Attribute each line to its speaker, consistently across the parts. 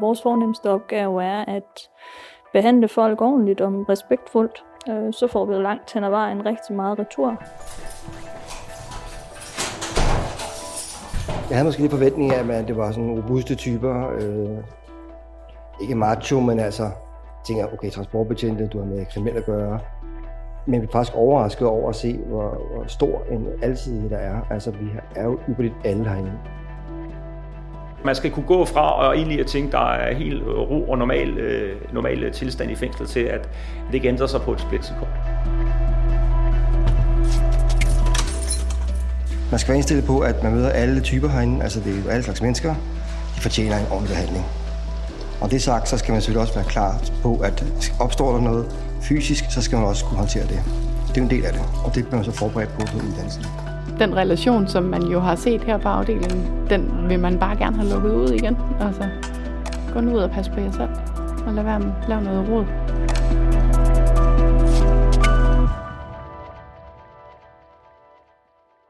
Speaker 1: Vores fornemmeste opgave er at behandle folk ordentligt og respektfuldt. Øh, så får vi langt hen ad vejen rigtig meget retur.
Speaker 2: Jeg havde måske lidt forventning af, at det var sådan robuste typer. Øh, ikke macho, men altså tænker, okay, transportbetjente, du har med kriminelle at gøre. Men vi er faktisk overrasket over at se, hvor, hvor stor en alsidighed der er. Altså, vi er jo ypperligt alle herinde.
Speaker 3: Man skal kunne gå fra og egentlig at tænke, der er helt ro og normal, øh, normal øh, tilstand i fængslet til, at det ikke ændrer sig på et splitsekund.
Speaker 2: Man skal være indstillet på, at man møder alle typer herinde. Altså, det er jo alle slags mennesker. De fortjener en ordentlig behandling. Og det sagt, så skal man selvfølgelig også være klar på, at opstår der noget fysisk, så skal man også kunne håndtere det. Det er en del af det, og det bliver man så forberedt på på uddannelsen.
Speaker 4: Den relation, som man jo har set her på afdelingen, den vil man bare gerne have lukket ud igen. Altså, gå nu ud og passe på jer selv, og lad være med at lave noget råd.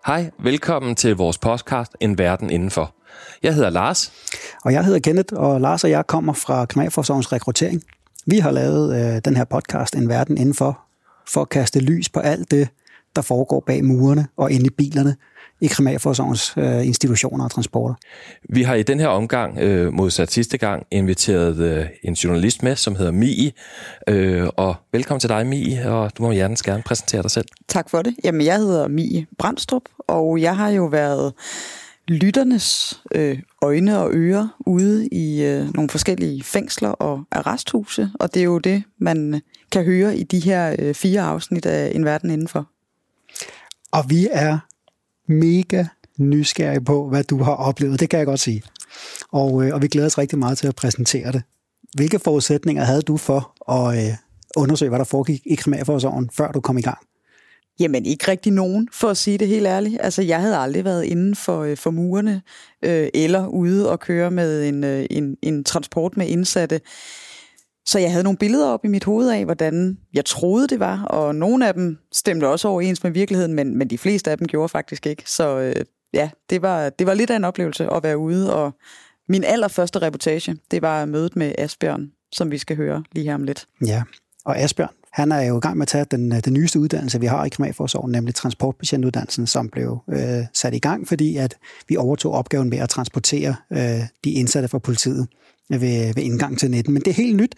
Speaker 5: Hej, velkommen til vores podcast En Verden Indenfor. Jeg hedder Lars.
Speaker 6: Og jeg hedder Kenneth, og Lars og jeg kommer fra Kriminalforsorgens rekruttering. Vi har lavet øh, den her podcast En Verden Indenfor, for at kaste lys på alt det, der foregår bag murene og inde i bilerne i Kriminalforsorgens øh, institutioner og transporter.
Speaker 5: Vi har i den her omgang, øh, modsat sidste gang, inviteret øh, en journalist med, som hedder Mie. Øh, og velkommen til dig, Mie, og du må hjertens gerne præsentere dig selv.
Speaker 7: Tak for det. Jamen, jeg hedder Mie Brandstrup, og jeg har jo været lytternes øh, øjne og ører ude i øh, nogle forskellige fængsler og arresthuse, og det er jo det, man kan høre i de her øh, fire afsnit af En Verden Indenfor.
Speaker 6: Og vi er mega nysgerrige på, hvad du har oplevet. Det kan jeg godt sige. Og, øh, og vi glæder os rigtig meget til at præsentere det. Hvilke forudsætninger havde du for at øh, undersøge, hvad der foregik i Kriminalforsorgen, før du kom i gang?
Speaker 7: Jamen ikke rigtig nogen, for at sige det helt ærligt. Altså jeg havde aldrig været inden for, øh, for murene, øh, eller ude og køre med en, øh, en, en transport med indsatte. Så jeg havde nogle billeder op i mit hoved af, hvordan jeg troede det var, og nogle af dem stemte også overens med virkeligheden, men, men de fleste af dem gjorde faktisk ikke. Så øh, ja, det var, det var lidt af en oplevelse at være ude, og min allerførste reportage, det var mødet med Asbjørn, som vi skal høre lige her om lidt.
Speaker 6: Ja, og Asbjørn, han er jo i gang med at tage den, den nyeste uddannelse, vi har i Kriminalforsorgen, nemlig transportpatientuddannelsen, som blev øh, sat i gang, fordi at vi overtog opgaven med at transportere øh, de indsatte fra politiet ved, ved indgang til netten. Men det er helt nyt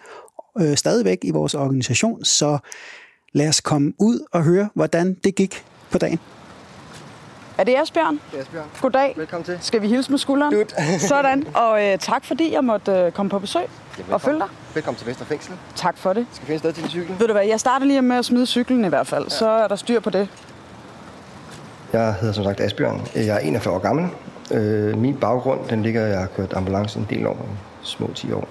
Speaker 6: øh, stadigvæk i vores organisation, så lad os komme ud og høre, hvordan det gik på dagen.
Speaker 7: Er det Asbjørn?
Speaker 2: Det er Asbjørn.
Speaker 7: Goddag.
Speaker 2: Velkommen til.
Speaker 7: Skal vi hilse med skulderen?
Speaker 2: Dut.
Speaker 7: Sådan, og øh, tak fordi jeg måtte øh, komme på besøg
Speaker 2: Ja,
Speaker 7: og følge dig.
Speaker 2: Velkommen til Vester Fængsel.
Speaker 7: Tak for det.
Speaker 2: Skal vi finde sted til din cykel?
Speaker 7: Ved du hvad, jeg starter lige med at smide cyklen i hvert fald, ja. så er der styr på det.
Speaker 2: Jeg hedder som sagt Asbjørn. Jeg er 41 år gammel. Øh, min baggrund, den ligger, jeg har kørt ambulance en del år, små 10 år.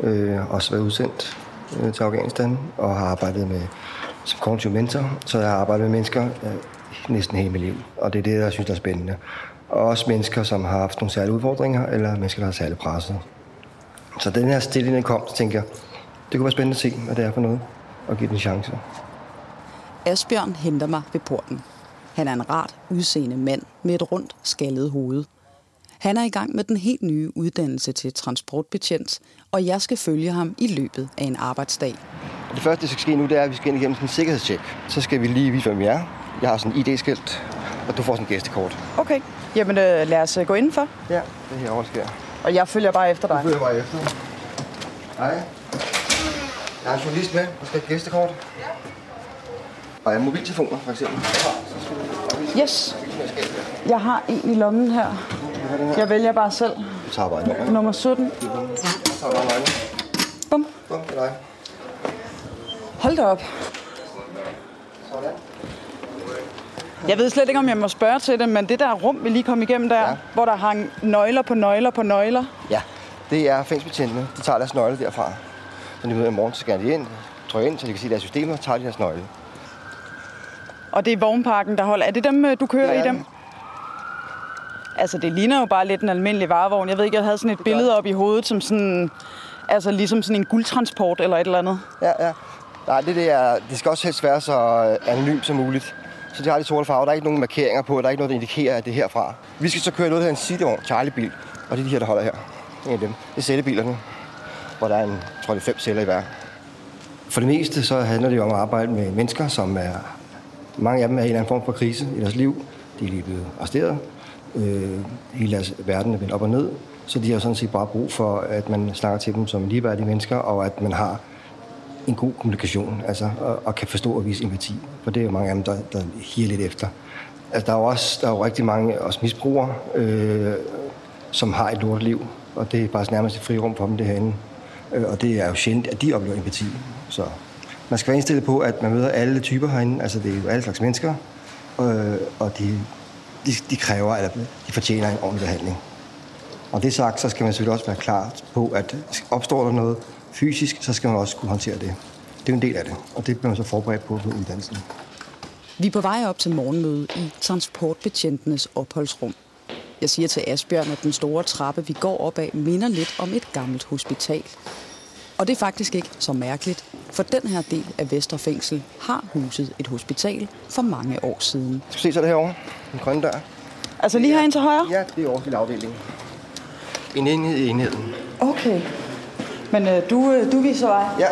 Speaker 2: Øh, også været udsendt øh, til Afghanistan og har arbejdet med som kognitiv mentor, så jeg har arbejdet med mennesker øh, næsten hele mit liv. Og det er det, jeg synes, der er spændende. Og også mennesker, som har haft nogle særlige udfordringer, eller mennesker, der er særligt presset. Så den her stillende kom, så tænker jeg, det kunne være spændende at se, hvad det er for noget, og give den en chance.
Speaker 7: Asbjørn henter mig ved porten. Han er en rart udseende mand med et rundt skaldet hoved. Han er i gang med den helt nye uddannelse til transportbetjent, og jeg skal følge ham i løbet af en arbejdsdag.
Speaker 2: Det første, der skal ske nu, det er, at vi skal ind igennem sådan en sikkerhedstjek. Så skal vi lige vise, hvem vi er. Jeg har sådan en ID-skilt, og du får sådan en gæstekort.
Speaker 7: Okay, jamen øh, lad os øh, gå indenfor,
Speaker 2: Ja, det her over sker.
Speaker 7: og jeg følger bare efter dig.
Speaker 2: Du følger bare efter. Hej. Jeg har en journalist med, der skal have gæstekort. Ja. Og jeg har mobiltelefoner, for eksempel.
Speaker 7: Yes, jeg har en i lommen her. Jeg vælger bare selv.
Speaker 2: Du tager bare en nummer.
Speaker 7: Nummer 17.
Speaker 2: Så tager du bare nøglen.
Speaker 7: Bum.
Speaker 2: Bum, det er dig.
Speaker 7: Hold da op.
Speaker 2: Sådan.
Speaker 7: Jeg ved slet ikke, om jeg må spørge til det, men det der rum, vi lige kom igennem der, ja. hvor der hang nøgler på nøgler på nøgler.
Speaker 2: Ja, det er fængselsbetjentene. De tager deres nøgle derfra. Så de møder i morgen, så skal de ind, trykker ind, så de kan se deres systemer, og tager de deres nøgle.
Speaker 7: Og det er vognparken, der holder. Er det dem, øh, du kører
Speaker 2: Ja,
Speaker 7: i dem? Altså, det ligner jo bare lidt en almindelig varevogn. Jeg ved ikke, jeg havde sådan et billede op i hovedet, som sådan... Altså, ligesom sådan en guldtransport eller et eller andet.
Speaker 2: Ja, ja. Nej, det, det, er, det skal også helst være så øh, anonymt som muligt. Så de har de sorte farver. Der er ikke nogen markeringer på. Der er ikke noget, der indikerer, at det er herfra. Vi skal så køre noget her en Cityvogn, Charlie-bil. Og det er de her, der holder her. En af dem. Det er sættebilerne. hvor der er en, tror jeg, fem celler i hver. For det meste så handler det jo om at arbejde med mennesker, som er... Mange af dem er i en eller anden form for krise i deres liv. De er lige blevet arresteret. Øh, hele deres verden er vendt op og ned. Så de har sådan set bare brug for, at man snakker til dem som ligeværdige mennesker, og at man har en god kommunikation, altså, og, og kan forstå og vise empati. For det er jo mange af dem, der, der higer lidt efter. Altså, der er jo også der er jo rigtig mange også misbrugere, øh, som har et lorteliv, og det er bare nærmest et frirum for dem det herinde. Øh, og det er jo sjældent, at de oplever empati. Så man skal være indstillet på, at man møder alle typer herinde. Altså, det er jo alle slags mennesker, øh, og de, de, de kræver, eller de fortjener en ordentlig behandling. Og det sagt, så skal man selvfølgelig også være klar på, at opstår der noget fysisk, så skal man også kunne håndtere det. Det er jo en del af det, og det bliver man så forberedt på på uddannelsen.
Speaker 7: Vi er på vej op til morgenmøde i transportbetjentenes opholdsrum. Jeg siger til Asbjørn, at den store trappe, vi går op ad, minder lidt om et gammelt hospital. Og det er faktisk ikke så mærkeligt, for den her del af Vesterfængsel har huset et hospital for mange år siden.
Speaker 2: Skal du se så det herovre? Den grønne dør.
Speaker 7: Altså lige herinde til højre?
Speaker 2: Ja, det er også en afdeling. En enhed i enheden.
Speaker 7: Okay. Men øh, du, øh, du viser vej?
Speaker 2: Ja.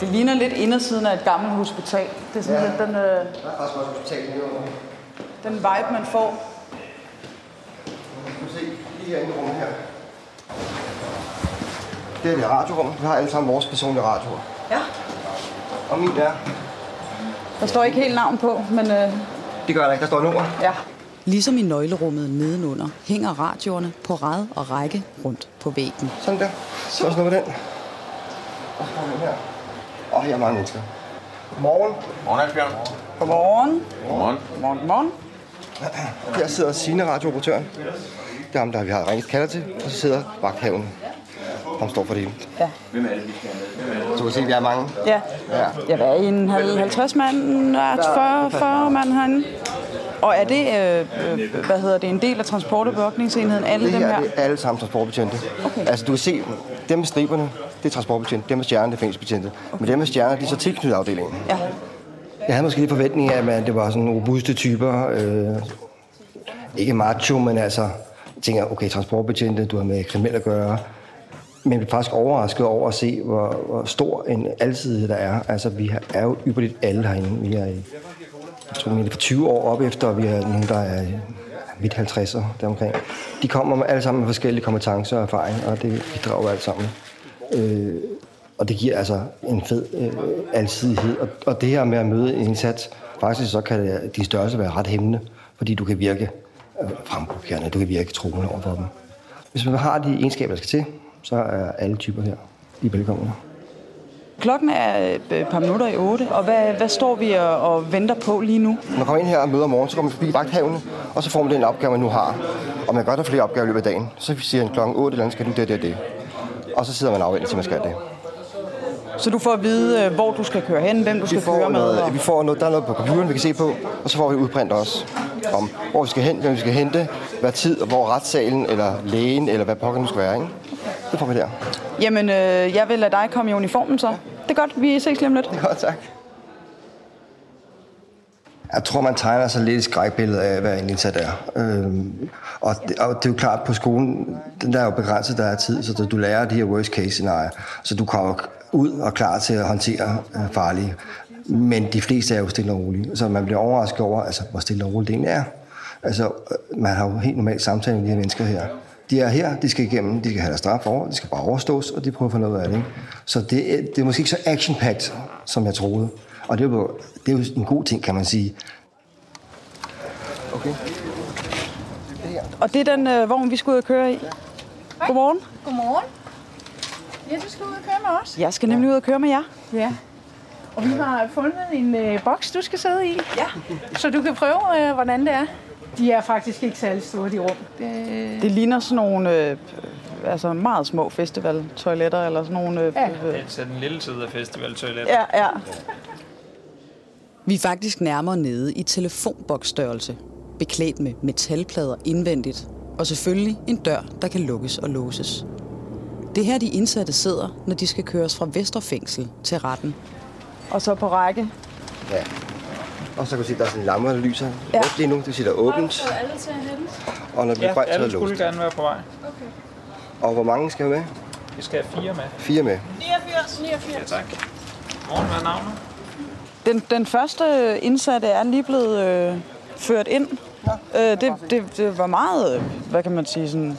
Speaker 7: Det ligner lidt indersiden af et gammelt hospital. Det er sådan
Speaker 2: Ja.
Speaker 7: lidt den, øh,
Speaker 2: Der er faktisk også hospital
Speaker 7: den vibe, man får.
Speaker 2: Du kan se lige herinde i rummet her. Det er det radiorum. Vi har alle sammen vores personlige radioer.
Speaker 7: Ja.
Speaker 2: Og min der,
Speaker 7: Der står ikke helt navn på, men øh,
Speaker 2: det gør der ikke. Der står nummer.
Speaker 7: ja. Ligesom i nøglerummet nedenunder hænger radioerne på rad og række rundt på væggen.
Speaker 2: Sådan der. Så også noget med den. Og så den her. Og her er mange mennesker. Godmorgen.
Speaker 8: Godmorgen, Asbjørn.
Speaker 7: Godmorgen.
Speaker 8: Godmorgen.
Speaker 7: Godmorgen. Godmorgen.
Speaker 2: Her sidder Signe, radiooperatøren. Det er ham, der vi har ringet kalder til. Og så sidder vagthaven. Han står for det.
Speaker 7: Ja.
Speaker 8: Hvem er det, vi skal?
Speaker 2: Så kan se, at vi er mange.
Speaker 7: Ja.
Speaker 2: Ja.
Speaker 7: Jeg var i en hal- 50 mand, ja, 40, 40 mand herinde. Og er det, øh, øh, hvad hedder det, en del af transport- og bevogtningsenheden, alle
Speaker 2: Det
Speaker 7: dem
Speaker 2: her
Speaker 7: her?
Speaker 2: det er alle sammen transportbetjente.
Speaker 7: Okay.
Speaker 2: Altså, du kan se, dem med striberne, det er transportbetjente. Dem med stjerner, det er fængselsbetjente. Men dem med stjerner, de er så tilknyttet afdelingen.
Speaker 7: Ja.
Speaker 2: Jeg havde måske lidt forventning af, at det var sådan robuste typer. Øh, ikke macho, men altså... Tænker, okay, transportbetjente, du har med kriminelle at gøre. Men vi er faktisk overrasket over at se, hvor, hvor stor en alsidighed der er. Altså, vi har- er jo ypperligt alle herinde. Vi er, jeg tror, vi er for 20 år op efter, og vi er nogen, der er midt 50'er deromkring. De kommer med, alle sammen med forskellige kompetencer og erfaring, og det bidrager alt sammen. Øh, og det giver altså en fed øh, alsidighed. Og, og det her med at møde en indsats, faktisk så kan det, de størrelse være ret hæmmende, fordi du kan virke fremprovokerende, du kan virke troende over for dem. Hvis man har de egenskaber, der skal til, så er alle typer her lige velkomne.
Speaker 7: Klokken er øh, et par minutter i otte, og hvad, hvad står vi og, og venter på lige nu?
Speaker 2: Når man kommer ind her og møder om morgenen, så kommer man forbi vagthavene, og så får man den opgave, man nu har. Og man gør der flere opgaver i løbet af dagen. Så siger han klokken 8 eller andet, skal du det, det og det. Og så sidder man og afventer, til man skal det.
Speaker 7: Så du får at vide, øh, hvor du skal køre hen, hvem du skal køre med.
Speaker 2: noget,
Speaker 7: Og...
Speaker 2: vi får noget, der er noget på computeren, vi kan se på, og så får vi udprint også om, hvor vi skal hen, hvem vi skal hente, hvad tid, og hvor retssalen, eller lægen, eller hvad pokker nu skal være. Ikke? Det får vi der.
Speaker 7: Jamen, øh, jeg vil lade dig komme i uniformen så. Det er godt, vi ses lige om lidt.
Speaker 2: Godt, tak. Jeg tror, man tegner sig lidt et skrækbillede af, hvad en indsat er. Øhm, og, det, og det er jo klart, på skolen, den der er jo begrænset, der er tid, så du lærer de her worst case scenarier, så du kommer ud og klar til at håndtere øh, farlige. Men de fleste er jo stille og rolige, så man bliver overrasket over, altså, hvor stille og roligt det egentlig er. Altså, øh, man har jo helt normalt samtale med de her mennesker her. De er her, de skal igennem, de skal have deres straf over, de skal bare overstås, og de prøver at få noget af det. Ikke? Så det, er- det er måske ikke så action-packed, som jeg troede. Og det er, jo, det er jo en god ting, kan man sige. Okay.
Speaker 7: Og det er den øh, vogn, vi skal ud og køre i. Godmorgen.
Speaker 9: Godmorgen. Ja, du skal ud og køre med os.
Speaker 7: Jeg skal nemlig ud og køre med jer.
Speaker 9: Ja. Og vi har fundet en øh, boks, du skal sidde i. Ja. Så du kan prøve, øh, hvordan det er. De er faktisk ikke særlig store, de rum. Det,
Speaker 7: Det ligner sådan nogle øh, altså meget små festivaltoiletter, eller sådan nogle... Øh,
Speaker 9: Ja.
Speaker 7: øh,
Speaker 10: Så den lille side af festivaltoilettet.
Speaker 7: ja, ja. Vi er faktisk nærmere nede i telefonboksstørrelse, beklædt med metalplader indvendigt, og selvfølgelig en dør, der kan lukkes og låses. Det er her, de indsatte sidder, når de skal køres fra Vesterfængsel til retten. Og så på række.
Speaker 2: Ja. Og så kan du se, at der er sådan en lampe, der lyser
Speaker 7: Ja.
Speaker 2: rødt lige nu. Det vil sige, der er åbent.
Speaker 1: alle til at hente?
Speaker 2: Og når det bliver
Speaker 10: Ja,
Speaker 2: grønt, så er
Speaker 10: alle
Speaker 2: det
Speaker 10: skulle gerne være på vej.
Speaker 2: Og hvor mange skal vi med?
Speaker 10: Vi skal have fire med.
Speaker 2: Fire med.
Speaker 1: 89, 89.
Speaker 10: Ja, tak. Morgen, hvad er navnet?
Speaker 7: Den, den første indsatte er lige blevet øh, ført ind. Øh, det, det, det var meget, øh, hvad kan man sige, sådan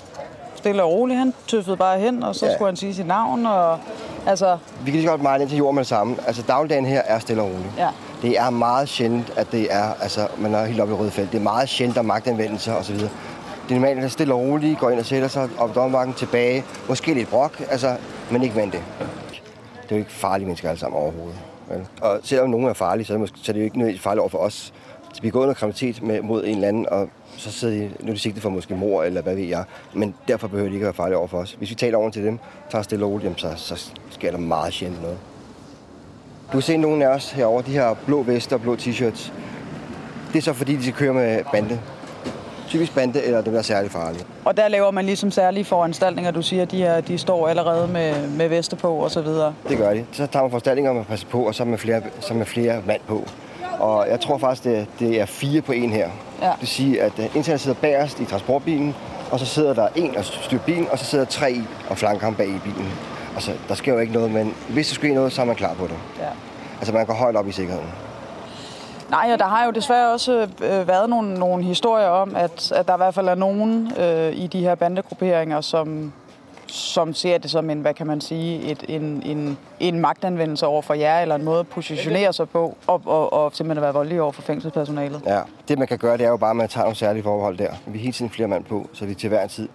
Speaker 7: stille og roligt. Han tøffede bare hen, og så
Speaker 2: Ja.
Speaker 7: skulle han sige sit navn. Og, altså,
Speaker 2: Vi kan lige godt meget ind til jorden med det samme. Altså dagligdagen her er stille og rolig.
Speaker 7: ja.
Speaker 2: Det er meget sjældent, at det er, altså man er helt oppe i røde felt. Det er meget sjældent, der er magtanvendelser osv. Det er normalt, at stille og roligt, går ind og sætter sig op dommervagten tilbage. Måske lidt brok, altså, men ikke end det. Det er jo ikke farlige mennesker alle sammen overhovedet. Vel? Og selvom nogen er farlige, så er det, måske, så er det jo ikke nødvendigvis farligt over for os. Så vi går noget kriminalitet med, mod en eller anden, og så sidder de, nu er de sigtet for måske mor, eller hvad ved jeg. Men derfor behøver de ikke være farlige over for os. Hvis vi taler over til dem, tager stille og roligt, jamen, så, så sker der meget sjældent noget. Du kan se nogle af os herovre, de her blå vester og blå t-shirts. Det er så fordi, de skal køre med bande. Typisk bande, eller dem, der er særlig farlige.
Speaker 7: Og der laver man ligesom særlige foranstaltninger. Du siger, at de, her, de står allerede med, med veste på og så videre.
Speaker 2: Det gør de. Så tager man foranstaltninger om at passe på, og så med flere, så med flere mand på. Og jeg tror faktisk, det, det er fire på en her.
Speaker 7: Ja.
Speaker 2: Det vil sige, at øh, indsatte sidder bagerst i transportbilen, og så sidder der en og styrer bilen, og så sidder tre i og flanker ham bag i bilen. Altså, der sker jo ikke noget, men hvis der sker noget, så er man klar på det.
Speaker 7: Ja.
Speaker 2: Altså, man går højt op i sikkerheden.
Speaker 7: Nej, og der har jo desværre også øh, været nogle, nogle historier om, at, at der i hvert fald er nogen øh, i de her bandegrupperinger, som, som ser det som en, hvad kan man sige, et, en, en, en magtanvendelse over for jer, eller en måde at positionere sig på, og, og, og simpelthen at være voldelig over for fængselspersonalet.
Speaker 2: Ja, det man kan gøre, det er jo bare, at man tager nogle særlige forhold der. Vi er hele tiden flere mand på, så vi til hver en tid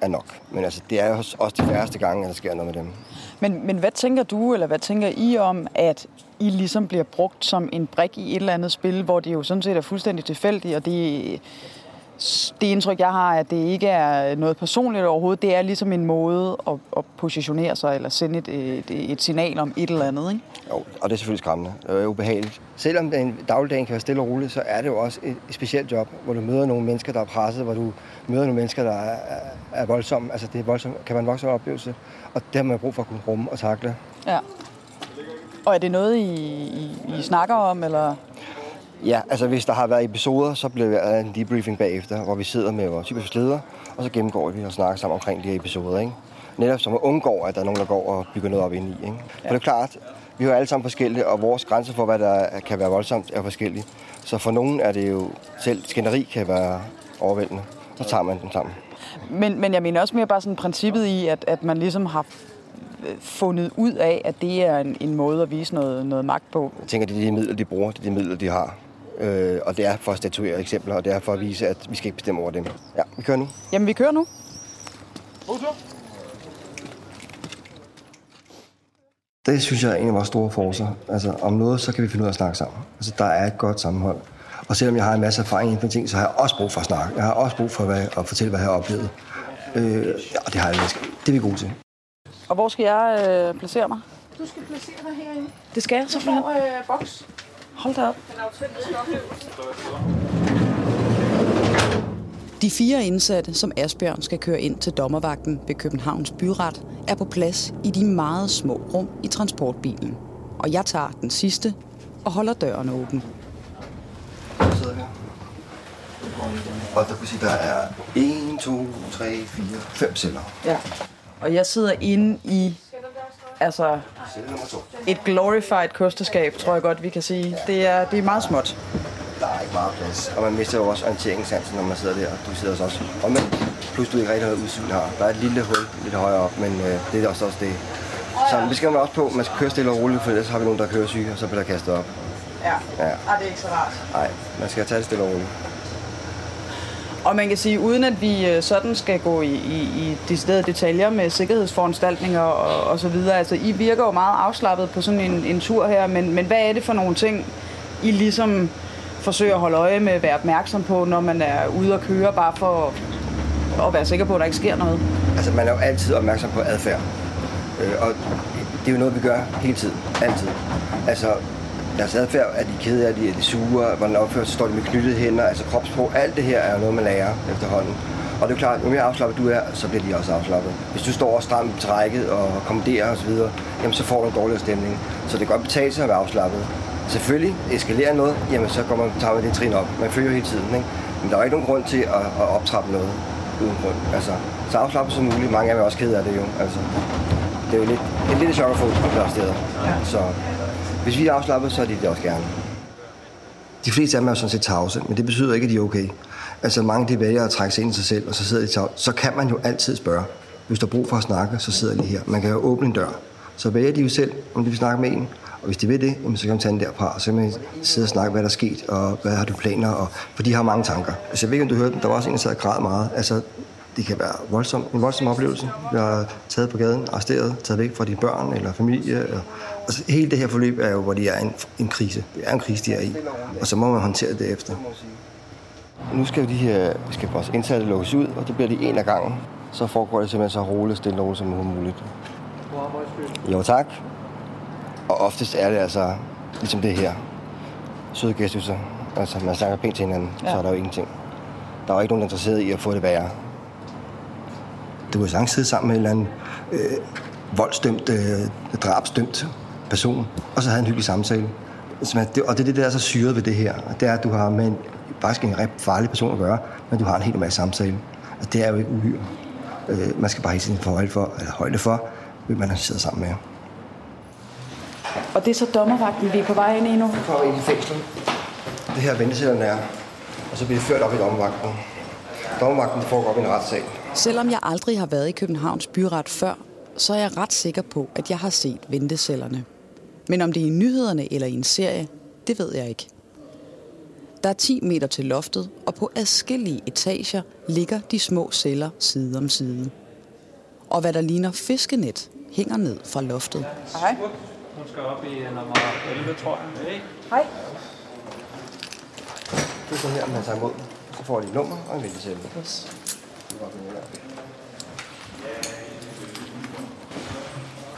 Speaker 2: er nok. Men altså, det er jo også de færreste gange, at der sker noget med dem.
Speaker 7: Men, men hvad tænker du, eller hvad tænker I om, at I ligesom bliver brugt som en brik i et eller andet spil, hvor det jo sådan set er fuldstændig tilfældigt, og det, det indtryk, jeg har, at det ikke er noget personligt overhovedet, det er ligesom en måde at, at positionere sig, eller sende et, et, et signal om et eller andet, ikke?
Speaker 2: Jo, og det er selvfølgelig skræmmende. Er ubehageligt. Selvom den dagligdagen kan være stille og rolig, så er det jo også et, et specielt job, hvor du møder nogle mennesker, der er presset, hvor du møder nogle mennesker, der er, er, voldsomme. Altså det er voldsomt, kan man en voldsom oplevelse, og det har man brug for at kunne rumme og takle.
Speaker 7: Ja. Og er det noget, I, I, I snakker om, eller?
Speaker 2: Ja, altså hvis der har været episoder, så bliver der en debriefing bagefter, hvor vi sidder med vores typisk leder, og så gennemgår vi og snakker sammen omkring de her episoder. Ikke? Netop som at undgår, at der er nogen, der går og bygger noget op ind i. Ikke? For det er klart, vi er jo alle sammen forskellige, og vores grænser for, hvad der kan være voldsomt, er forskellige. Så for nogen er det jo, selv skænderi kan være overvældende. Så tager man den sammen.
Speaker 7: Men, men jeg mener også mere bare sådan princippet i, at, at man ligesom har fundet ud af, at det er en, en måde at vise noget, noget magt på.
Speaker 2: Jeg tænker, det er de midler, de bruger, det er de midler, de har. Øh, og det er for at statuere eksempler, og det er for at vise, at vi skal ikke bestemme over dem. Ja, vi kører nu.
Speaker 7: Jamen, vi kører nu.
Speaker 2: Det synes jeg er en af vores store forcer. Altså, om noget, så kan vi finde ud af at snakke sammen. Altså, der er et godt sammenhold. Og selvom jeg har en masse erfaring inden for ting, så har jeg også brug for at snakke. Jeg har også brug for at, være, at fortælle, hvad jeg har oplevet. Øh, ja, det har jeg Det er vi gode til.
Speaker 7: Og hvor skal jeg øh, placere mig?
Speaker 9: Du skal placere dig herinde.
Speaker 7: Det skal jeg selvfølgelig.
Speaker 9: Hvor øh, boks.
Speaker 7: Hold da op.
Speaker 11: De fire indsatte, som Asbjørn skal køre ind til dommervagten ved Københavns Byret, er på plads i de meget små rum i transportbilen. Og jeg tager den sidste og holder døren åben.
Speaker 2: Jeg sidder her. Og der kan sige, der er 1, 2, 3, 4, 5 celler.
Speaker 7: Ja. Og jeg sidder inde i altså
Speaker 2: Celle nummer 2.
Speaker 7: et glorified kosteskab, tror jeg godt, vi kan sige. Det er, det er meget småt.
Speaker 2: Der er ikke meget plads. Og man mister jo også orienteringssansen, når man sidder der. Du sidder også Og men plus du ikke rigtig har udsyn her. Der er et lille hul lidt højere op, men øh, det er også, også det. Så det skal man også på. Man skal køre stille og roligt, for ellers har vi nogen, der er køresyge, og så bliver der kastet op.
Speaker 7: Ja.
Speaker 2: Ja.
Speaker 7: Ah, det er ikke så rart.
Speaker 2: Nej, man skal tage det stille og roligt.
Speaker 7: Og man kan sige, uden at vi øh, sådan skal gå i, i, i deciderede detaljer med sikkerhedsforanstaltninger og, og så videre. Altså, I virker jo meget afslappet på sådan en, en tur her, men, men hvad er det for nogle ting, I ligesom forsøger at holde øje med, være opmærksom på, når man er ude og køre, bare for at være sikker på, at der ikke sker noget?
Speaker 2: Altså, man er jo altid opmærksom på adfærd. Øh, og det er jo noget, vi gør hele tiden. Altid. Altså, deres adfærd, er de kede af, er de, er de sure, hvordan opfører sig, står de med knyttede hænder, altså kropsprog, alt det her er noget, man lærer efterhånden. Og det er klart, jo mere afslappet du er, så bliver de også afslappet. Hvis du står og stramt trækket og kommanderer osv., jamen så får du en dårligere stemning. Så det kan godt betale sig at være afslappet. Selvfølgelig eskalerer noget, jamen så går man, tager man det trin op. Man følger hele tiden, ikke? Men der er ikke nogen grund til at, at optrappe noget uden grund. Altså, så afslappet som muligt. Mange af dem er også kede af det jo. Altså, det er jo lidt, et lille chok at få på steder. Så hvis vi er afslappet, så er de det også gerne. De fleste af dem er jo sådan set tavse, men det betyder ikke, at de er okay. Altså mange de vælger at trække sig ind i sig selv, og så sidder de tavse. Så kan man jo altid spørge. Hvis der er brug for at snakke, så sidder de her. Man kan jo åbne en dør. Så vælger de jo selv, om de vil snakke med en. Og hvis de vil det, så kan man tage den derfra, og så kan man sidde og snakke, hvad der er sket, og hvad har du planer, og, for de har mange tanker. Altså, jeg ved ikke, om du hørte dem, der var også en, der sad og græd meget. Altså, det kan være voldsom, en voldsom oplevelse. Jeg har taget på gaden, arresteret, taget væk fra de børn eller familie. Og, altså, hele det her forløb er jo, hvor de er en, en krise. Det er en krise, de er i. Og så må man håndtere det efter. Nu skal de her, skal vores indsatte lukkes ud, og det bliver de en af gangen. Så foregår det simpelthen så roligt stille og som muligt. Jo, tak. Og oftest er det altså ligesom det her. Søde gestusser. Altså, man snakker pænt til hinanden, ja. så er der jo ingenting. Der er jo ikke nogen, der er interesseret i at få det værre. Du kan sagtens sidde sammen med en eller anden øh, voldsdømt, øh, drabsdømt person, og så have en hyggelig samtale. Og det er det, der er så syret ved det her. Det er, at du har med en, faktisk en ret farlig person at gøre, men du har en helt normal samtale. Og det er jo ikke uhyre. Øh, man skal bare hele tiden få højde for, eller højde for, hvem man sidder sammen med.
Speaker 7: Og det er så dommervagten, vi er på vej ind i nu?
Speaker 2: Vi kommer ind i fængslet. Det her ventesætterne er. Og så bliver det ført op i dommervagten. Dommervagten foregår op i en retssag.
Speaker 11: Selvom jeg aldrig har været i Københavns byret før, så er jeg ret sikker på, at jeg har set ventecellerne. Men om det er i nyhederne eller i en serie, det ved jeg ikke. Der er 10 meter til loftet, og på adskillige etager ligger de små celler side om side. Og hvad der ligner fiskenet, hænger ned fra loftet.
Speaker 10: Hej. Hun skal op i nummer 11, tror jeg.
Speaker 7: Hej.
Speaker 2: Det er sådan her, man tager imod. Så får de et nummer og en ventecelle.
Speaker 7: Yes.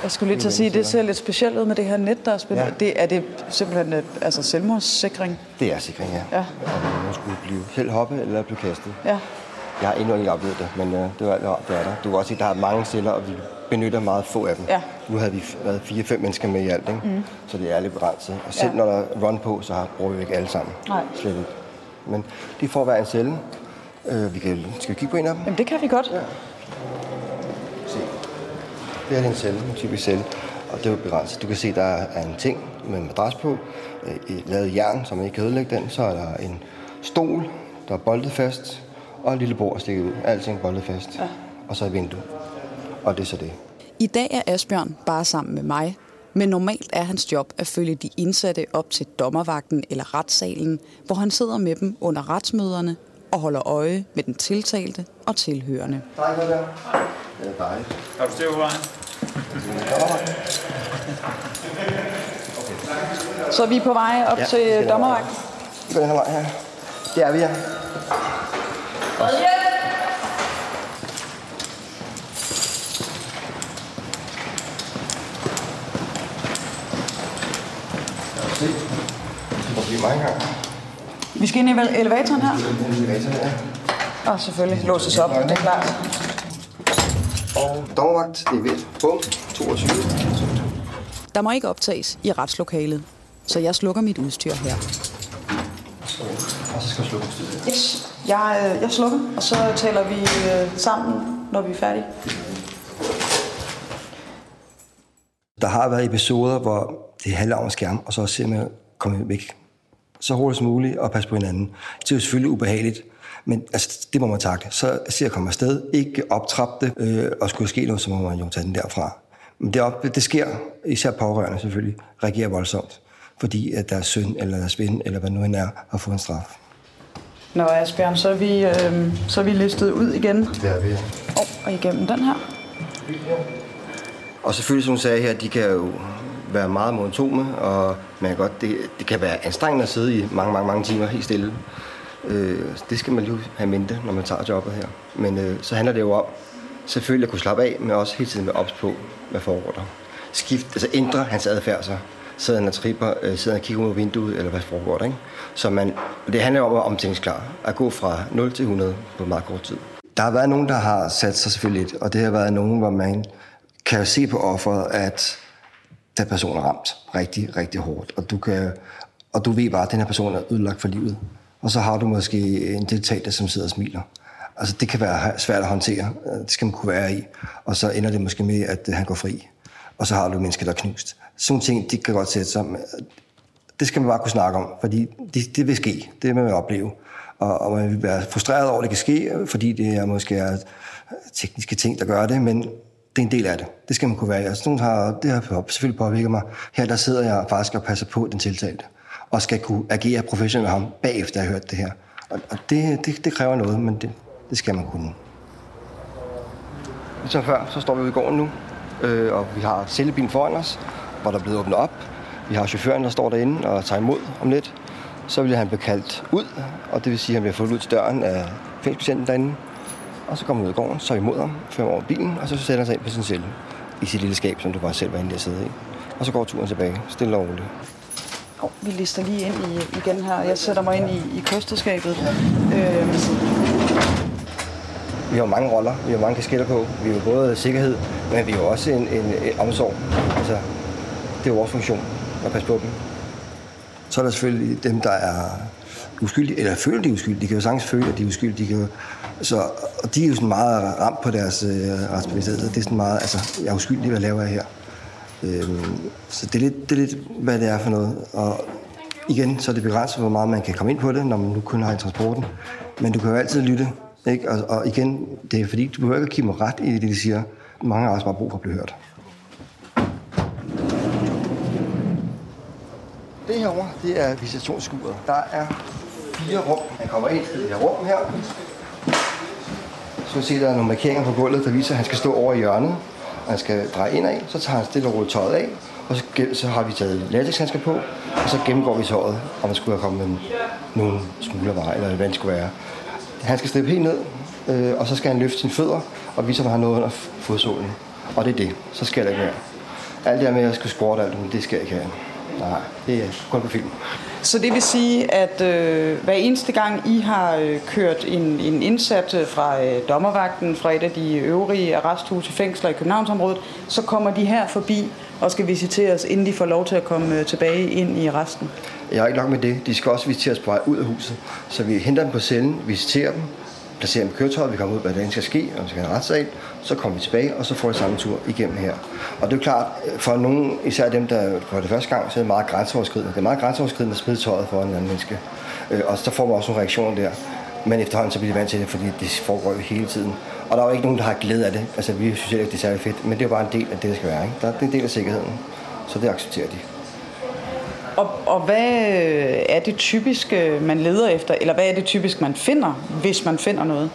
Speaker 7: Jeg skulle lige til at sige, det ser lidt specielt ud med det her net, der er spændt. Ja. Det, er det simpelthen et, altså selvmordssikring?
Speaker 2: Det er sikring, ja.
Speaker 7: ja.
Speaker 2: Og man skulle blive selv hoppe eller blive kastet.
Speaker 7: Ja.
Speaker 2: Jeg har endnu ikke oplevet det, men øh, det, var, det er der. Du kan også se, at der er mange celler, og vi benytter meget få af dem.
Speaker 7: Ja.
Speaker 2: Nu havde vi været fire-fem mennesker med i alt, ikke? Mm. så det er lidt begrænset. Og selv ja. når der er run på, så bruger vi ikke alle sammen.
Speaker 7: Nej.
Speaker 2: Slet ikke. Men de får hver en celle. Øh, vi kan, skal vi kigge på en af dem?
Speaker 7: Jamen, det kan vi godt. Ja.
Speaker 2: Se. Det er en celle, en typisk celle. Og det er jo begrænset. Du kan se, der er en ting med en madras på, øh, lavet jern, så man ikke kan ødelægge den. Så er der en stol, der er boldet fast, og et lille bord stikket ud. Alting boldet fast.
Speaker 7: Ja.
Speaker 2: Og så et vindue. Og det er så det.
Speaker 11: I dag er Asbjørn bare sammen med mig, men normalt er hans job at følge de indsatte op til dommervagten eller retssalen, hvor han sidder med dem under retsmøderne og holder øje med den tiltalte og tilhørende.
Speaker 2: Hej, hvad der? Er.
Speaker 10: Har du styr på vejen?
Speaker 7: Så vi er på vej op
Speaker 2: Ja,
Speaker 7: til
Speaker 2: vi skal
Speaker 7: dommervagten?
Speaker 2: Vi går den her vej her. Det er vi her. Se. Det må blive mange gange.
Speaker 7: Vi skal ind i elevatoren her. Og selvfølgelig låses op, det er klart.
Speaker 2: Og dommervagt, det er ved. Bum, 22.
Speaker 11: Der må ikke optages i retslokalet, så jeg slukker mit udstyr her.
Speaker 2: Og så skal jeg slukke udstyret.
Speaker 7: Yes. Jeg, øh, jeg slukker, og så taler vi øh, sammen, når vi er færdige.
Speaker 2: Der har været episoder, hvor det handler om at skærme, og så ser man komme væk så hurtigt som muligt og passe på hinanden. Det er jo selvfølgelig ubehageligt, men altså, det må man takle. Så ser at komme afsted, ikke optrappe det, øh, og skulle ske noget, så må man jo tage den derfra. Men det, op, det sker, især pårørende selvfølgelig, reagerer voldsomt, fordi at deres søn eller deres ven, eller hvad nu end er, har fået en straf.
Speaker 7: Nå, Asbjørn, så er vi, øh, så er vi listet ud igen.
Speaker 2: Det er vi.
Speaker 7: Og, og igennem den her.
Speaker 2: Og selvfølgelig, som du sagde her, de kan jo være meget monotone, og men godt, det, det kan være anstrengende at sidde i mange, mange, mange timer helt stille. Øh, det skal man jo have mente, når man tager jobbet her. Men øh, så handler det jo om selvfølgelig at kunne slappe af, men også hele tiden være ops på, hvad foregår der. Skift, altså ændre hans adfærd så. Sidder han og tripper, øh, sidder han og kigger ud af vinduet, eller hvad foregår der, ikke? Så man, det handler om at omtænkningsklar, at gå fra 0 til 100 på meget kort tid. Der har været nogen, der har sat sig selvfølgelig lidt, og det har været nogen, hvor man kan se på offeret, at der person personer ramt rigtig, rigtig hårdt. Og du, kan, og du ved bare, at den her person er ødelagt for livet. Og så har du måske en deltager, som sidder og smiler. Altså, det kan være svært at håndtere. Øh, det skal man kunne være i. Og så ender det måske med, at øh, han går fri. Og så har du mennesker, der er knust. Sådan ting, det kan godt sætte sig. Øh, det skal man bare kunne snakke om, fordi det, det vil ske. Det vil man opleve. Og, og man vil være frustreret over, at det kan ske, fordi det er måske er tekniske ting, der gør det, men det er en del af det. Det skal man kunne være Altså, nogen har, det har selvfølgelig påvirket mig. Her der sidder jeg faktisk og passer på den tiltalte, og skal kunne agere professionelt med ham, bagefter jeg har hørt det her. Og, og det, det, det kræver noget, men det, det skal man kunne. Ligesom før, så står vi ude i gården nu, øh, og vi har cellebilen foran os, hvor der er blevet åbnet op. Vi har chaufføren, der står derinde og tager imod om lidt. Så bliver han bekaldt ud, og det vil sige, at han bliver fået ud til døren af fængselspatienten derinde. Og så kommer vi ud i gården, så vi imod ham, fører over bilen, og så sætter han sig ind på sin celle i sit lille skab, som du bare selv var inde at sidde i. Og så går turen tilbage, stille og roligt.
Speaker 7: Oh, vi lister lige ind i, igen her. Jeg sætter mig ind i, i kosteskabet. Øh,
Speaker 2: vi har mange roller, vi har mange kasketter på. Vi har både sikkerhed, men vi har også en, en, en omsorg. Altså, det er vores funktion at passe på dem. Så er der selvfølgelig dem, der er uskyldige, eller føler, de er uskyldige. De kan jo sagtens føle, at de er uskyldige. De kan jo, så, og de er jo sådan meget ramt på deres øh, retsbevidsthed. Det er sådan meget, altså, jeg er uskyldig, hvad laver jeg her? Øhm, så det er, lidt, det er lidt, hvad det er for noget. Og igen, så er det begrænset, hvor meget man kan komme ind på det, når man nu kun har i transporten. Men du kan jo altid lytte ikke? Og, og igen, det er fordi, du behøver ikke at kigge mig ret i det, de siger. Mange har også bare brug for at blive hørt. Det herovre, det er visitationsskuret. Der er fire rum. Han kommer ind i det her rum her. Så ser der nogle markeringer på gulvet, der viser, at han skal stå over i hjørnet. Og han skal dreje ind af. Så tager han stille og roligt tøjet af. Og så, så har vi taget latexhandsker på. Og så gennemgår vi tøjet, om man skulle have kommet med nogle smuglervarer, eller hvad det skulle være. Han skal slippe helt ned, øh, og så skal han løfte sine fødder og vise, om han har noget under fodsålen. Og det er det. Så skal der ikke mere. Alt det her med, at jeg skal squatte alt, det skal jeg ikke have. Nej, det er kun på film.
Speaker 7: Så det vil sige, at øh, hver eneste gang I har øh, kørt en, en indsat øh, fra øh, dommervagten, fra et af de øvrige arresthuse fængsler i Københavnsområdet, så kommer de her forbi og skal visiteres, inden de får lov til at komme øh, tilbage ind i arresten?
Speaker 2: Jeg er ikke nok med det. De skal også visiteres på vej ud af huset. Så vi henter dem på cellen, visiterer dem, placering dem i køretøjet, vi kommer ud, hvad der skal ske, og vi skal have en retssag, så kommer vi tilbage, og så får vi samme tur igennem her. Og det er klart, for nogen, især dem, der for det første gang, så er det meget grænseoverskridende. Det er meget grænseoverskridende at smide tøjet for en anden menneske. Øh, og så får man også nogle reaktioner der. Men efterhånden så bliver de vant til det, fordi det foregår jo hele tiden. Og der er jo ikke nogen, der har glæde af det. Altså, vi synes ikke, det er særlig fedt, men det er jo bare en del af det, der skal være. Ikke? Der er en del af sikkerheden, så det accepterer de.
Speaker 7: Og, og hvad er det typisk, man leder efter, eller hvad er det typisk, man finder, hvis man finder noget?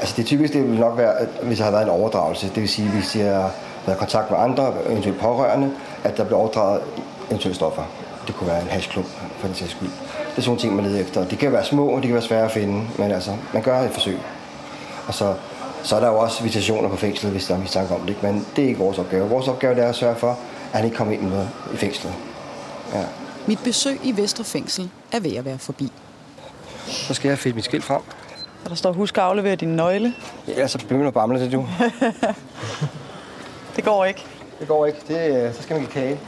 Speaker 2: Altså det typiske det vil nok være, at hvis der har været en overdragelse, det vil sige, hvis jeg har været i kontakt med andre, eventuelt pårørende, at der bliver overdraget eventuelle stoffer. Det kunne være en hashklub, for den sags skyld. Det er sådan ting, man leder efter. Det kan være små, og det kan være svære at finde, men altså, man gør et forsøg. Og så, så er der jo også visitationer på fængslet, hvis der er mistanke om det, men det er ikke vores opgave. Vores opgave er at sørge for, at han ikke kommer ind med i fængslet. Ja.
Speaker 11: Mit besøg i Vestre Fængsel er ved at være forbi.
Speaker 2: Så skal jeg finde mit skilt frem.
Speaker 7: Og der står, husk at aflevere din nøgle.
Speaker 2: Ja, så begynder at bamle det, du.
Speaker 7: det går ikke.
Speaker 2: Det går ikke. Det, øh, så skal man give kage.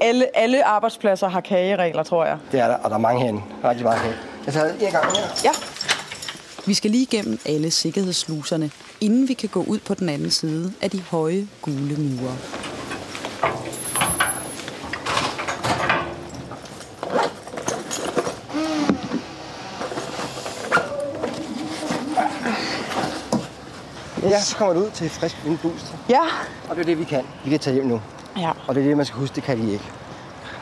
Speaker 7: Alle, alle arbejdspladser har kageregler, tror jeg.
Speaker 2: Det er der, og der er mange herinde. Rigtig meget kage. Jeg tager en gang her.
Speaker 7: Ja.
Speaker 11: Vi skal lige igennem alle sikkerhedssluserne, inden vi kan gå ud på den anden side af de høje gule mure.
Speaker 2: Yes. Ja, så kommer du ud til frisk vindboost.
Speaker 7: Ja.
Speaker 2: Og det er det, vi kan. Vi kan tage hjem nu.
Speaker 7: Ja.
Speaker 2: Og det er det, man skal huske, det kan de ikke.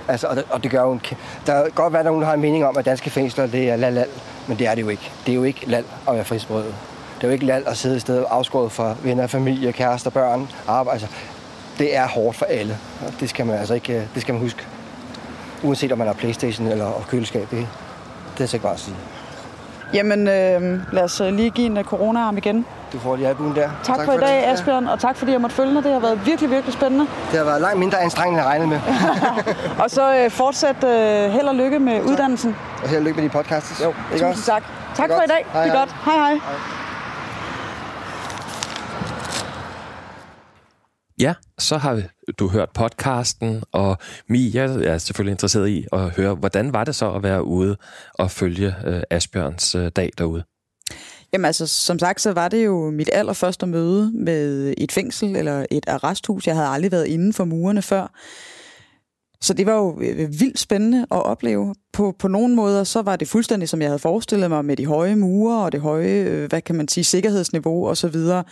Speaker 2: Altså, og, det, og det gør jo en, Der kan godt være, at nogen der har en mening om, at danske fængsler, det er lal, men det er det jo ikke. Det er jo ikke lal at være frihedsberøvet. Det er jo ikke lal at sidde et sted afskåret fra venner, familie, kærester, børn, arbejde. Altså, det er hårdt for alle. Det skal man altså ikke, øh, det skal man huske. Uanset om man har Playstation eller køleskab, det, det er altså ikke bare at sige.
Speaker 7: Jamen, øh, lad os øh, lige give en uh, corona-arm igen.
Speaker 2: Du får lige albuen der.
Speaker 7: Tak, tak for, for i dag, det. Asbjørn, og tak fordi jeg måtte følge dig. Det har været virkelig, virkelig spændende.
Speaker 2: Det har været langt mindre anstrengende, end jeg regnede med.
Speaker 7: og så øh, fortsæt øh, held og lykke med tak. uddannelsen.
Speaker 2: Og held og lykke med de podcasts.
Speaker 7: Jo, ikke tusind også? tak. Tak for i dag. Hej, det er hej. godt. Hej, hej. hej.
Speaker 5: Ja, så har du hørt podcasten, og Mi, jeg er selvfølgelig interesseret i at høre, hvordan var det så at være ude og følge øh, Asbjørns øh, dag derude?
Speaker 7: Jamen altså, som sagt, så var det jo mit allerførste møde med et fængsel eller et arresthus. Jeg havde aldrig været inden for murene før. Så det var jo øh, øh, vildt spændende at opleve. På, på nogle måder, så var det fuldstændig, som jeg havde forestillet mig, med de høje mure og det høje, øh, hvad kan man sige, sikkerhedsniveau og så videre.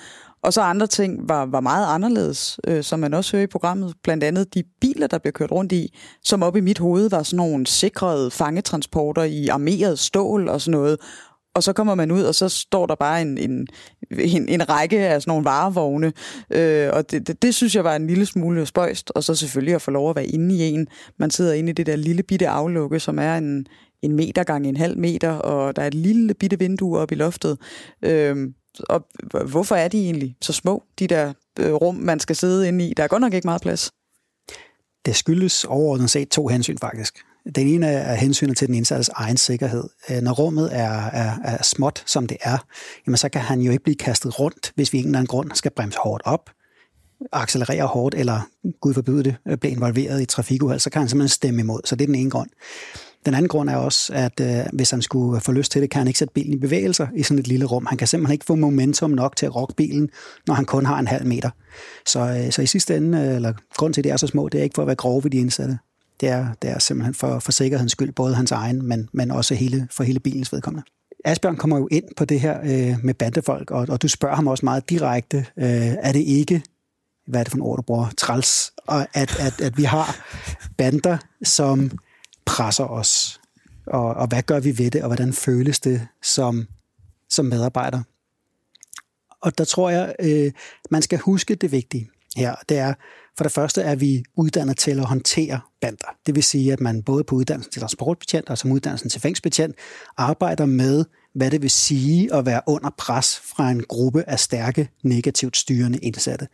Speaker 7: Og så andre ting var, var meget anderledes, øh, som man også hører i programmet. Blandt andet de biler, der blev kørt rundt i, som op i mit hoved var sådan nogle sikrede fangetransporter i armeret stål og sådan noget. Og så kommer man ud, og så står der bare en, en, en, en række af sådan nogle varevogne. Øh, og det, det, det synes jeg var en lille smule spøjst. Og så selvfølgelig at få lov at være inde i en. Man sidder inde i det der lille bitte aflukke, som er en, en meter gange en halv meter, og der er et lille bitte vindue oppe i loftet. Øh, og hvorfor er de egentlig så små, de der øh, rum, man skal sidde inde i? Der er godt nok ikke meget plads.
Speaker 6: Det skyldes overordnet set to hensyn faktisk. Den ene er hensynet til den indsattes egen sikkerhed. Øh, når rummet er, er, er småt, som det er, jamen så kan han jo ikke blive kastet rundt, hvis vi ingen anden grund skal bremse hårdt op, accelerere hårdt, eller gud forbyde det, øh, blive involveret i trafikuheld, så kan han simpelthen stemme imod. Så det er den ene grund. Den anden grund er også, at øh, hvis han skulle få lyst til det, kan han ikke sætte bilen i bevægelser i sådan et lille rum. Han kan simpelthen ikke få momentum nok til at rokke bilen, når han kun har en halv meter. Så, øh, så i sidste ende, øh, eller grund til, at det er så små, det er ikke for at være grove ved de indsatte. Det er, det er simpelthen for, for sikkerhedens skyld, både hans egen, men, men også hele, for hele bilens vedkommende. Asbjørn kommer jo ind på det her øh, med bandefolk, og, og du spørger ham også meget direkte, øh, er det ikke, hvad er det for en ord, du bruger, træls, og at, at, at vi har bander, som presser os, og, og hvad gør vi ved det, og hvordan føles det som, som medarbejder. Og der tror jeg, øh, man skal huske det vigtige her. Det er, for det første er vi uddannet til at håndtere bander. Det vil sige, at man både på uddannelsen til transportbetjent og som uddannelsen til fængselsbetjent arbejder med, hvad det vil sige at være under pres fra en gruppe af stærke, negativt styrende indsatte.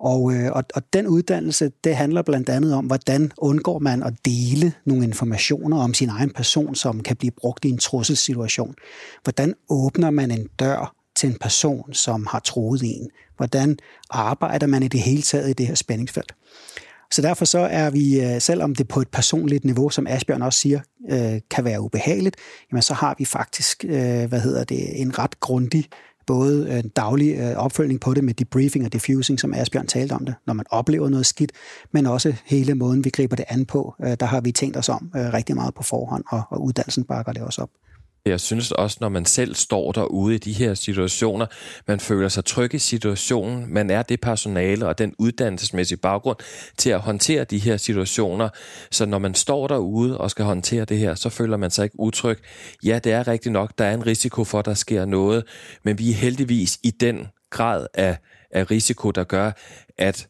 Speaker 6: Og, øh, og, og den uddannelse, det handler blandt andet om, hvordan undgår man at dele nogle informationer om sin egen person, som kan blive brugt i en trusselssituation. Hvordan åbner man en dør til en person, som har troet en? Hvordan arbejder man i det hele taget i det her spændingsfelt? Så derfor så er vi, øh, selvom det på et personligt niveau, som Asbjørn også siger, øh, kan være ubehageligt, jamen så har vi faktisk, øh, hvad hedder det, en ret grundig både en daglig øh, opfølgning på det med debriefing og diffusing, som Asbjørn talte om det, når man oplever noget skidt, men også hele måden, vi griber det an på. Der har vi tænkt os om rigtig meget på forhånd, og uddannelsen bakker det også op.
Speaker 5: Jeg synes også, når man selv står derude i de her situationer, man føler sig tryg i situationen, man er det personale og den uddannelsesmæssige baggrund til at håndtere de her situationer. Så når man står derude og skal håndtere det her, så føler man sig ikke utryg. Ja, det er rigtigt nok, der er en risiko for, at der sker noget, men vi er heldigvis i den grad af, af risiko, der gør, at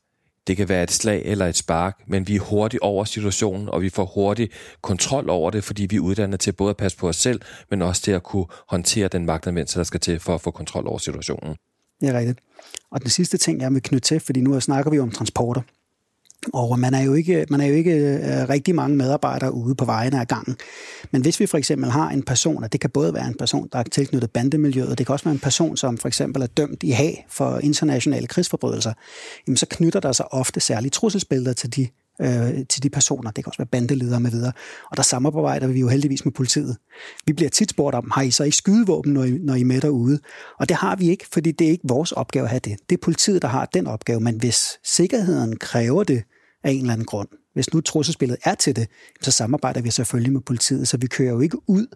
Speaker 5: det kan være et slag eller et spark, men vi er hurtigt over situationen, og vi får hurtigt kontrol over det, fordi vi er uddannet til både at passe på os selv, men også til at kunne håndtere den magtanvendelse, der skal til for at få kontrol over situationen.
Speaker 6: Ja, rigtigt. Og den sidste ting, jeg vil knytte til, fordi nu snakker vi om transporter, og man er jo ikke, man er jo ikke øh, rigtig mange medarbejdere ude på vejene af gangen. Men hvis vi for eksempel har en person, og det kan både være en person, der er tilknyttet bandemiljøet, det kan også være en person, som for eksempel er dømt i Haag for internationale krigsforbrydelser, jamen så knytter der sig ofte særlige trusselsbilleder til de øh, til de personer. Det kan også være bandeledere med videre. Og der samarbejder vi jo heldigvis med politiet. Vi bliver tit spurgt om, har I så ikke skydevåben, når I, når I er med derude? Og det har vi ikke, fordi det er ikke vores opgave at have det. Det er politiet, der har den opgave. Men hvis sikkerheden kræver det af en eller anden grund, hvis nu trusselsbilledet er til det, så samarbejder vi selvfølgelig med politiet, så vi kører jo ikke ud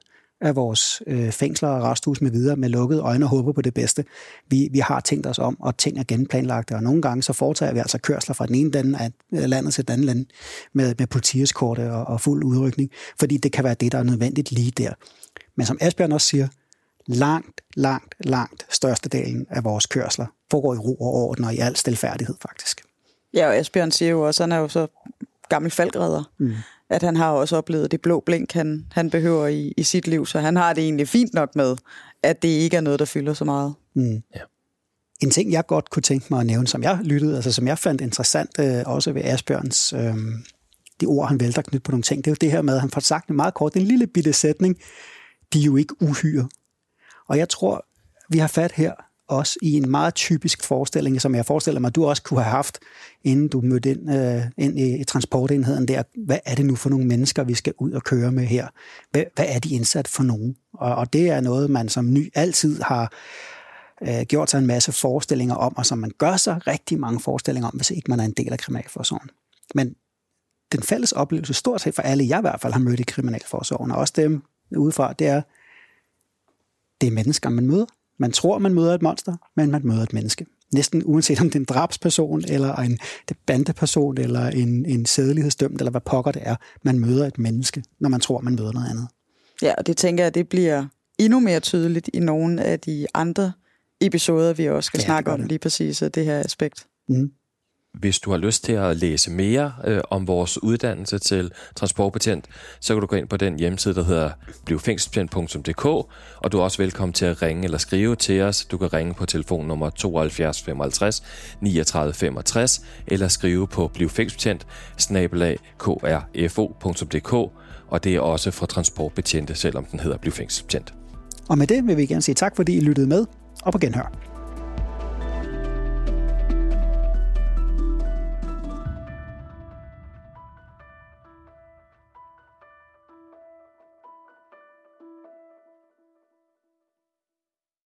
Speaker 6: af vores øh, fængsler og resthus med videre med lukkede øjne og håber på det bedste. Vi, vi har tænkt os om, og ting er genplanlagte, og nogle gange så foretager vi altså kørsler fra den ene den af landet til den anden land med, med politieskorte og, og fuld udrykning, fordi det kan være det, der er nødvendigt lige der. Men som Asbjørn også siger, langt, langt, langt størstedelen af vores kørsler foregår i ro og orden og i al stilfærdighed faktisk.
Speaker 7: Ja, og Asbjørn siger jo også, at han er jo så gammel falkredder. Mm at han har også oplevet det blå blink, han, han behøver i, i sit liv, så han har det egentlig fint nok med, at det ikke er noget, der fylder så meget. Mm. Ja.
Speaker 6: En ting, jeg godt kunne tænke mig at nævne, som jeg lyttede, altså som jeg fandt interessant, øh, også ved Asbjørns, øh, de ord, han vælter knytte på nogle ting, det er jo det her med, at han får sagt det meget kort, en lille bitte sætning, de er jo ikke uhyre. Og jeg tror, vi har fat her også i en meget typisk forestilling, som jeg forestiller mig, du også kunne have haft, inden du mødte ind, øh, ind i, i transportenheden der. Hvad er det nu for nogle mennesker, vi skal ud og køre med her? Hvad, hvad er de indsat for nogen? Og, og det er noget, man som ny altid har øh, gjort sig en masse forestillinger om, og som man gør sig rigtig mange forestillinger om, hvis ikke man er en del af kriminalforsorgen. Men den fælles oplevelse, stort set for alle, jeg i hvert fald har mødt i kriminalforsorgen, og også dem udefra, det er, det er mennesker, man møder. Man tror, man møder et monster, men man møder et menneske. Næsten uanset om det er en drabsperson, eller en bandeperson, eller en, en sædelighedsdømt, eller hvad pokker det er. Man møder et menneske, når man tror, man møder noget andet.
Speaker 7: Ja, og det tænker jeg, det bliver endnu mere tydeligt i nogle af de andre episoder, vi også skal ja, snakke om lige præcis det her aspekt.
Speaker 6: Mm.
Speaker 5: Hvis du har lyst til at læse mere øh, om vores uddannelse til transportbetjent, så kan du gå ind på den hjemmeside, der hedder blivfængselsbetjent.dk, og du er også velkommen til at ringe eller skrive til os. Du kan ringe på telefonnummer 72 55 39 65, eller skrive på blivfængselsbetjent krfo.dk, og det er også for transportbetjente, selvom den hedder blivfængselsbetjent.
Speaker 6: Og med det vil vi gerne sige tak, fordi I lyttede med, og på genhør.